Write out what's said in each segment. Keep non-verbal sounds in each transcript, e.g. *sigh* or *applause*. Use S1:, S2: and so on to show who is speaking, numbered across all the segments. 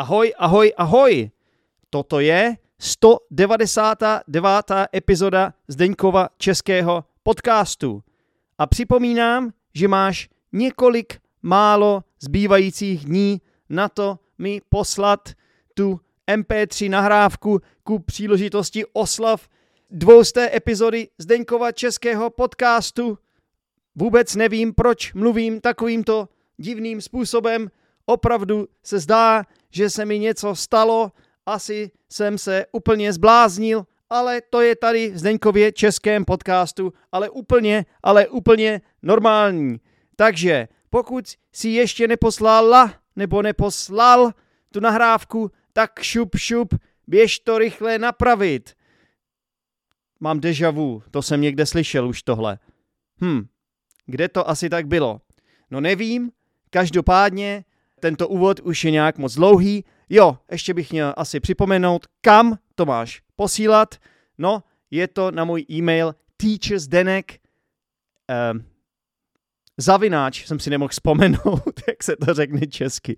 S1: Ahoj, ahoj, ahoj! Toto je 199. epizoda Zdeňkova českého podcastu. A připomínám, že máš několik málo zbývajících dní na to mi poslat tu MP3 nahrávku ku příležitosti oslav dvousté epizody Zdeňkova českého podcastu. Vůbec nevím, proč mluvím takovýmto divným způsobem. Opravdu se zdá, že se mi něco stalo, asi jsem se úplně zbláznil, ale to je tady v Zdeňkově českém podcastu, ale úplně, ale úplně normální. Takže pokud si ještě neposlala nebo neposlal tu nahrávku, tak šup šup, běž to rychle napravit. Mám deja vu, to jsem někde slyšel už tohle. Hm, kde to asi tak bylo? No nevím, každopádně tento úvod už je nějak moc dlouhý. Jo, ještě bych měl asi připomenout, kam to máš posílat. No, je to na můj e-mail teachersdenek um, zavináč, jsem si nemohl vzpomenout, *laughs* jak se to řekne česky.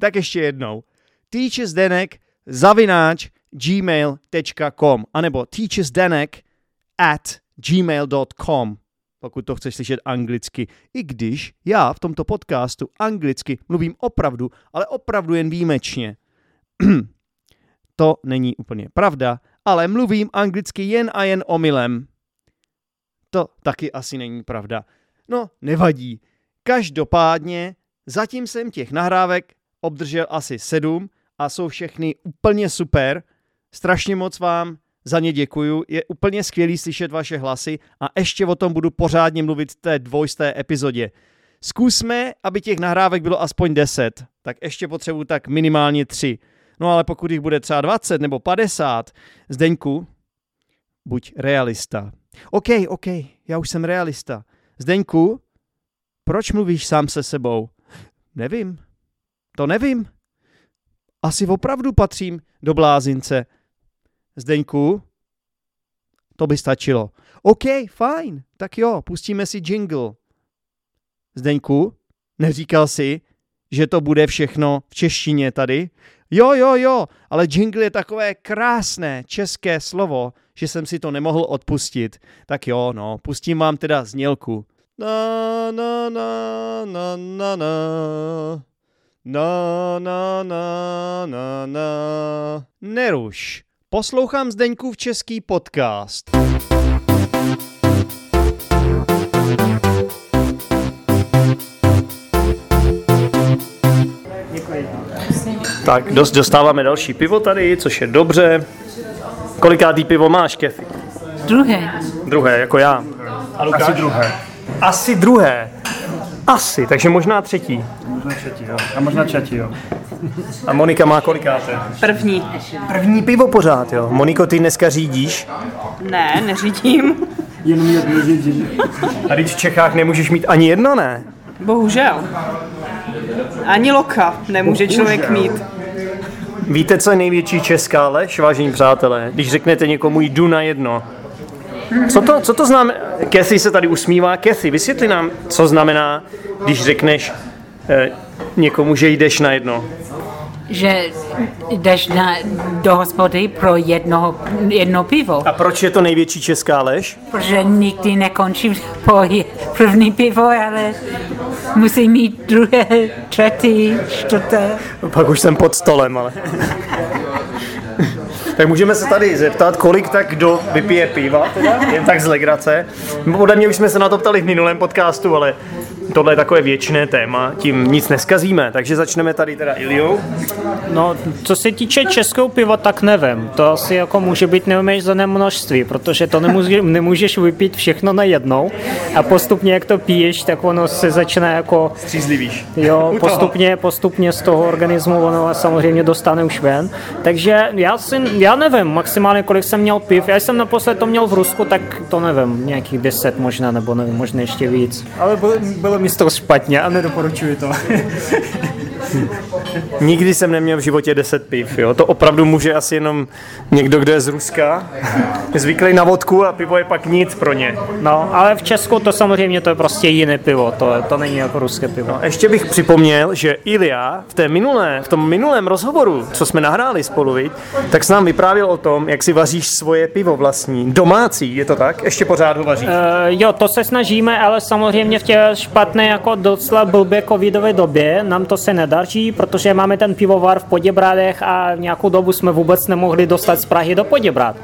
S1: Tak ještě jednou. teachersdenek zavináč gmail.com anebo teachersdenek at gmail.com pokud to chceš slyšet anglicky. I když já v tomto podcastu anglicky mluvím opravdu, ale opravdu jen výjimečně. *clears throat* to není úplně pravda, ale mluvím anglicky jen a jen omylem. To taky asi není pravda. No, nevadí. Každopádně zatím jsem těch nahrávek obdržel asi sedm a jsou všechny úplně super. Strašně moc vám za ně děkuju. Je úplně skvělý slyšet vaše hlasy a ještě o tom budu pořádně mluvit v té dvojsté epizodě. Zkusme, aby těch nahrávek bylo aspoň 10, tak ještě potřebuji tak minimálně 3. No ale pokud jich bude třeba 20 nebo 50, Zdeňku, buď realista. OK, OK, já už jsem realista. Zdeňku, proč mluvíš sám se sebou? Nevím. To nevím. Asi opravdu patřím do blázince. Zdeňku, to by stačilo. OK, fajn, tak jo, pustíme si jingle. Zdeňku, neříkal si, že to bude všechno v češtině tady? Jo, jo, jo, ale jingle je takové krásné české slovo, že jsem si to nemohl odpustit. Tak jo, no, pustím vám teda znělku. Na, na, na, na, na, na. Na, na, na, na, na. Neruš. Poslouchám Zdeňkův český podcast. Tak, dost dostáváme další pivo tady, což je dobře. Kolikátý pivo máš, Kathy?
S2: Druhé.
S1: Druhé, jako já. A Lukáš?
S3: Asi druhé.
S1: Asi druhé. Asi, takže možná třetí.
S3: Možná třetí, jo. A možná třetí, jo.
S1: A Monika má kolikáté?
S2: První.
S1: První pivo pořád, jo. Moniko, ty dneska řídíš?
S2: Ne, neřídím.
S3: Jenom jedno řídí.
S1: A když v Čechách nemůžeš mít ani jedno, ne?
S2: Bohužel. Ani loka nemůže člověk mít.
S1: Víte, co je největší česká lež, vážení přátelé? Když řeknete někomu jdu na jedno. Co to, co to znamená? Kathy se tady usmívá. Kathy, vysvětli nám, co znamená, když řekneš někomu, že jdeš na jedno.
S4: že jdeš na, do hospody pro jedno, jedno pivo,
S1: A proč je to největší česká lež?
S4: protože nikdy nekončí po první pivo, ale musí mít druhé, třetí, čtvrté.
S1: Pak už jsem pod stolem, ale... tak můžeme se tady zeptat, kolik tak kdo vypije piva, teda? jen tak z legrace. Podle mě už jsme se na to ptali v minulém podcastu, ale tohle je takové věčné téma, tím nic neskazíme, takže začneme tady teda Iliou.
S5: No, co se týče českého piva, tak nevím. To asi jako může být neomezené množství, protože to nemůže, nemůžeš vypít všechno najednou a postupně, jak to piješ, tak ono se začne jako
S1: Střízlivíš.
S5: Jo, postupně, postupně z toho organismu ono samozřejmě dostane už ven. Takže já si, já nevím maximálně kolik jsem měl piv. Já jsem naposled to měl v Rusku, tak to nevím, nějakých 10 možná, nebo nevím, možná ještě víc. Ale bylo, bylo toho špatně a nedoporučuji to. *laughs*
S1: Nikdy jsem neměl v životě 10 piv, jo. To opravdu může asi jenom někdo, kdo je z Ruska. Je zvyklý na vodku a pivo je pak nic pro ně.
S5: No, ale v Česku to samozřejmě to je prostě jiné pivo, to, to není jako ruské pivo.
S1: No, ještě bych připomněl, že Ilia v, té minulé, v tom minulém rozhovoru, co jsme nahráli spolu, viď, tak s nám vyprávěl o tom, jak si vaříš svoje pivo vlastní, domácí, je to tak? Ještě pořád ho vaříš.
S5: Uh, jo, to se snažíme, ale samozřejmě v té špatné jako docela blbě covidové době nám to se nedaří, protože máme ten pivovar v Poděbradech a nějakou dobu jsme vůbec nemohli dostat z Prahy do Poděbrad.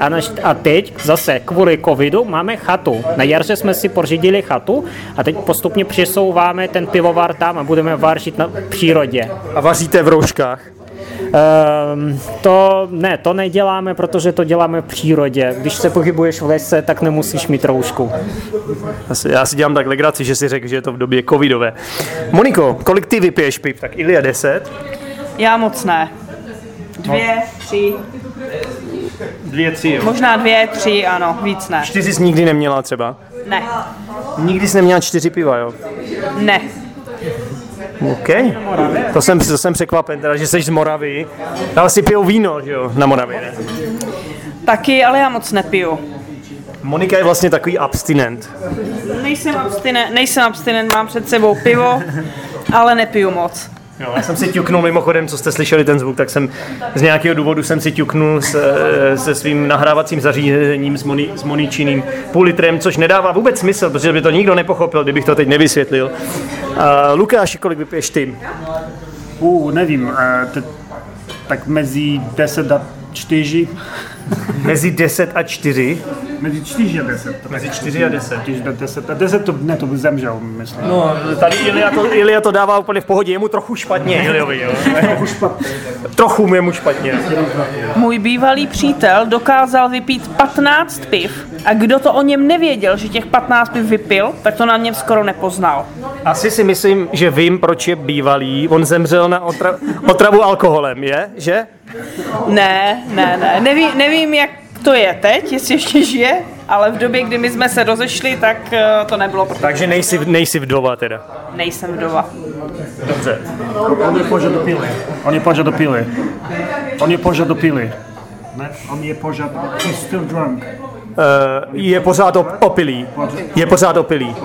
S5: A, naš, a teď zase kvůli covidu máme chatu. Na jaře jsme si pořídili chatu a teď postupně přesouváme ten pivovar tam a budeme vařit na přírodě.
S1: A vaříte v rouškách?
S5: Um, to ne, to neděláme, protože to děláme v přírodě. Když se pohybuješ v lese, tak nemusíš mít roušku.
S1: Já si dělám tak legraci, že si řekl, že je to v době covidové. Moniko, kolik ty vypiješ piv? Tak Ilia 10.
S2: Já moc ne. Dvě, tři,
S1: Dvě, tři, jo.
S2: možná dvě, tři, ano, víc ne.
S1: Čtyři jsi nikdy neměla třeba?
S2: Ne,
S1: Nikdy jsi neměla čtyři piva, jo?
S2: ne.
S1: OK. To jsem, to jsem překvapen, teda, že jsi z Moravy. Ale si pijou víno, že jo, na Moravě, ne?
S2: Taky, ale já moc nepiju.
S1: Monika je vlastně takový abstinent.
S2: Nejsem abstinent, nejsem abstinent, mám před sebou pivo, ale nepiju moc.
S1: Jo, já jsem si ťuknul mimochodem, co jste slyšeli ten zvuk, tak jsem z nějakého důvodu jsem si ťuknul s, eh, se svým nahrávacím zařízením s, moni, s moničiným půl litrem, což nedává vůbec smysl, protože by to nikdo nepochopil, kdybych to teď nevysvětlil. Uh, Lukáš, kolik vypiješ ty?
S3: Uh, nevím, eh, t- tak mezi 10 a 4,
S1: Mezi 10 a 4.
S3: mezi 4 a 10.
S1: Mezi 4 a 10.
S3: 4 a 10. A 10 to, ne, to by zemřel, myslím.
S1: No, tady Ilia to, Ilia to dává úplně v pohodě, je mu trochu špatně, Iliovi, jo. *laughs* trochu mu je mu špatně.
S2: Můj bývalý přítel dokázal vypít 15 piv a kdo to o něm nevěděl, že těch 15 piv vypil, tak to na něm skoro nepoznal.
S1: Asi si myslím, že vím, proč je bývalý. On zemřel na otra- otravu alkoholem, je? Že?
S2: Ne, ne, ne, Neví, nevím, jak to je teď, jestli ještě žije, ale v době, kdy my jsme se rozešli, tak eh, to nebylo, protože
S1: Takže nejsi, nejsi vdova teda.
S2: nejsem vdova.
S1: Dobře.
S3: On je pořád dopili. On je pořád dopili. On je pořád dopili. Ne? On je pořád, he's still drunk.
S1: Uh, je pořád op- opilý. Je pořád opilý.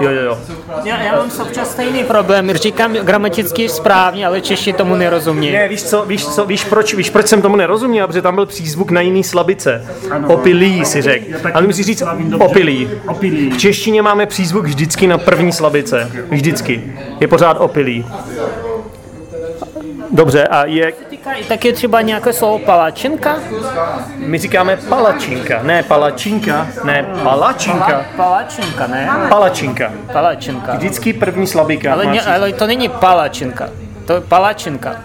S1: Jo, jo, jo.
S5: Já, já mám občas stejný problém, říkám gramaticky správně, ale Češi tomu nerozumí.
S1: Ne, víš co, víš co, víš proč, víš proč jsem tomu nerozuměl, protože tam byl přízvuk na jiný slabice. Opilý si řekl. Ale musíš říct opilý.
S3: Opilý.
S1: V češtině máme přízvuk vždycky na první slabice. Vždycky. Je pořád opilý. Dobře, a je,
S5: Tak je třeba nějaké slovo palačinka?
S1: my říkáme palačinka, ne palačinka, ne palačinka,
S5: Palačinka, ne?
S1: palačinka.
S5: Palačinka.
S1: Vždycky první slabika.
S5: Ale, ne, ale to není palačinka, to je palačinka.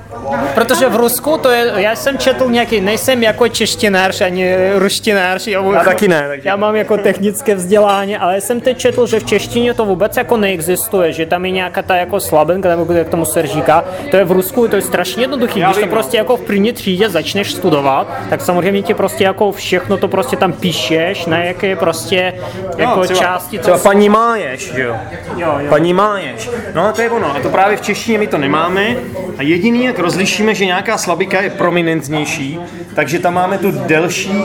S5: Protože v Rusku to je, já jsem četl nějaký, nejsem jako češtinář ani ruštinář. Já,
S1: Já taky ne, taky.
S5: Já mám jako technické vzdělání, ale jsem teď četl, že v češtině to vůbec jako neexistuje, že tam je nějaká ta jako slabenka, nebo jak tomu se říká. To je v Rusku, to je strašně jednoduchý.
S1: Já
S5: Když to
S1: no.
S5: prostě jako v první třídě začneš studovat, tak samozřejmě ti prostě jako všechno to prostě tam píšeš, na jaké prostě jako
S1: No, třeba,
S5: části to
S1: třeba paní Máješ, že jo?
S5: Jo, jo.
S1: Paní Máješ. No a to je ono. A to právě v češtině my to nemáme. A jediný, jak rozlišíme, že nějaká slabika je prominentnější, takže tam máme tu delší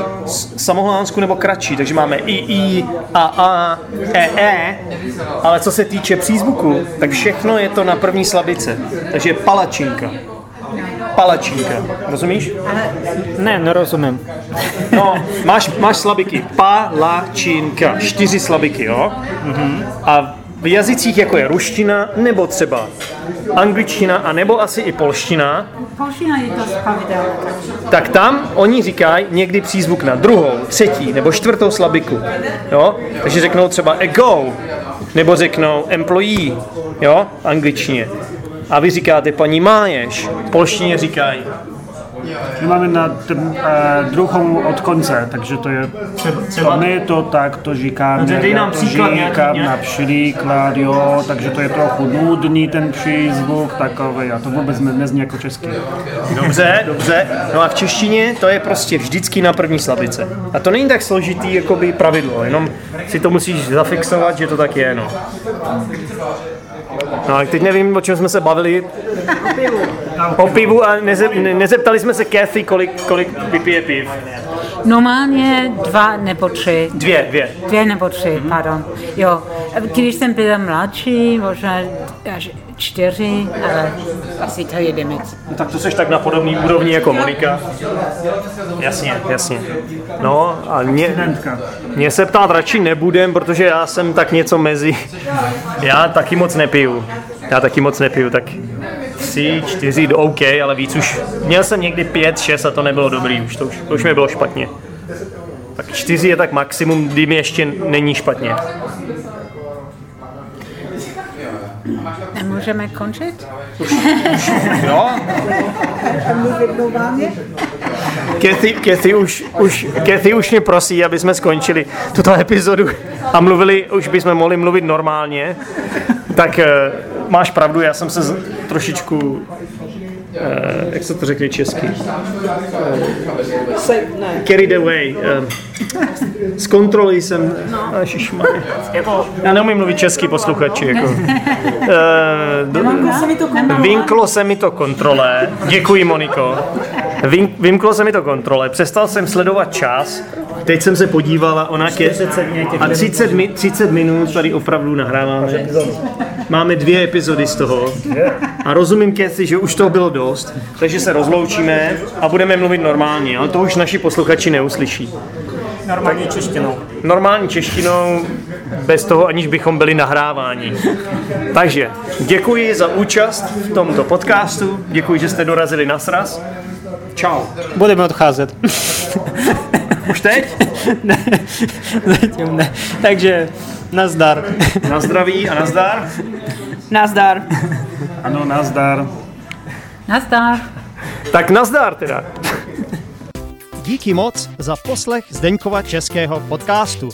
S1: samohlánsku nebo kratší. Takže máme i, i, a, a, e, e. Ale co se týče přízvuku, tak všechno je to na první slabice. Takže palačinka. Palačinka. Rozumíš?
S5: Ne, nerozumím.
S1: No, máš, máš slabiky. Palačinka. Čtyři slabiky, jo? A v jazycích, jako je ruština, nebo třeba angličtina, a nebo asi i polština,
S4: Polština je to pravidelné.
S1: tak tam oni říkají někdy přízvuk na druhou, třetí nebo čtvrtou slabiku. Jo? Takže řeknou třeba a go, nebo řeknou employee, jo, angličtině. A vy říkáte paní Máješ, polštině říkají.
S3: My máme na ten, uh, druhou od konce, takže to je, to my to tak to říkáme,
S1: Takže dej nám
S3: já to
S1: příklad
S3: říkám
S1: ne?
S3: například, jo, takže to je trochu nudný ten přízvuk takový, a to vůbec ne, nezní jako český.
S1: Dobře, dobře. No a v češtině to je prostě vždycky na první slabice. A to není tak složitý jakoby pravidlo, jenom si to musíš zafixovat, že to tak je, no. No teď nevím, o čem jsme se bavili. O pivu a neze, ne, nezeptali jsme se Kathy, kolik, kolik vypije piv.
S4: Normálně dva nebo tři.
S1: Dvě, dvě.
S4: Dvě nebo tři, mm-hmm. pardon. Jo, když jsem byla mladší, možná až čtyři, ale asi to je limit.
S1: No, tak to jsi tak na podobný úrovni jako Monika. Jasně, jasně. No a mě, mě se ptát radši nebudem, protože já jsem tak něco mezi. Já taky moc nepiju. Já taky moc nepiju, tak tři, čtyři, OK, ale víc už. Měl jsem někdy pět, šest a to nebylo dobrý, už to už, to už mi bylo špatně. Tak čtyři je tak maximum, kdy mi ještě není špatně.
S4: Nemůžeme končit?
S1: Jo? Kathy, Kathy, už, už, Kathy už mě prosí, aby jsme skončili tuto epizodu a mluvili, už bychom mohli mluvit normálně. Tak eh, máš pravdu, já jsem se z, trošičku Uh, jak se to řekne česky? Uh, carried away. Uh, z kontroly jsem... No. Já neumím mluvit česky, posluchači. Jako. Uh, Vynklo se mi to kontrole. Děkuji, Moniko. Vymklo se mi to kontrole. Přestal jsem sledovat čas. Teď jsem se podívala, ona ke... A 30, mi, 30 minut tady opravdu nahráváme. Máme dvě epizody z toho. A rozumím, Kathy, že už to bylo dost. Takže se rozloučíme a budeme mluvit normálně. Ale to už naši posluchači neuslyší.
S5: Normální češtinou.
S1: Normální češtinou, bez toho, aniž bychom byli nahráváni. Takže děkuji za účast v tomto podcastu, děkuji, že jste dorazili na sraz. Čau.
S5: Budeme odcházet.
S1: Už teď?
S5: ne, zatím ne. Takže nazdar.
S1: Na zdraví a nazdar.
S2: Nazdar.
S3: Ano, nazdar.
S4: Nazdar.
S1: Tak nazdar teda.
S6: Díky moc za poslech Zdeňkova českého podcastu.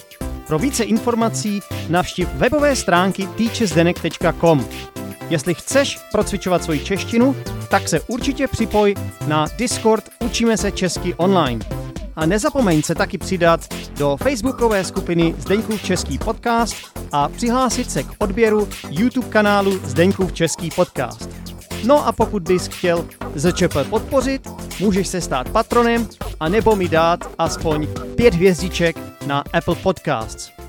S6: Pro více informací navštiv webové stránky teacherzdenek.com. Jestli chceš procvičovat svoji češtinu, tak se určitě připoj na Discord Učíme se česky online. A nezapomeň se taky přidat do facebookové skupiny Zdeňkův český podcast a přihlásit se k odběru YouTube kanálu Zdeňkův český podcast. No a pokud bys chtěl ZČP podpořit, můžeš se stát patronem a nebo mi dát aspoň pět hvězdiček na Apple Podcasts.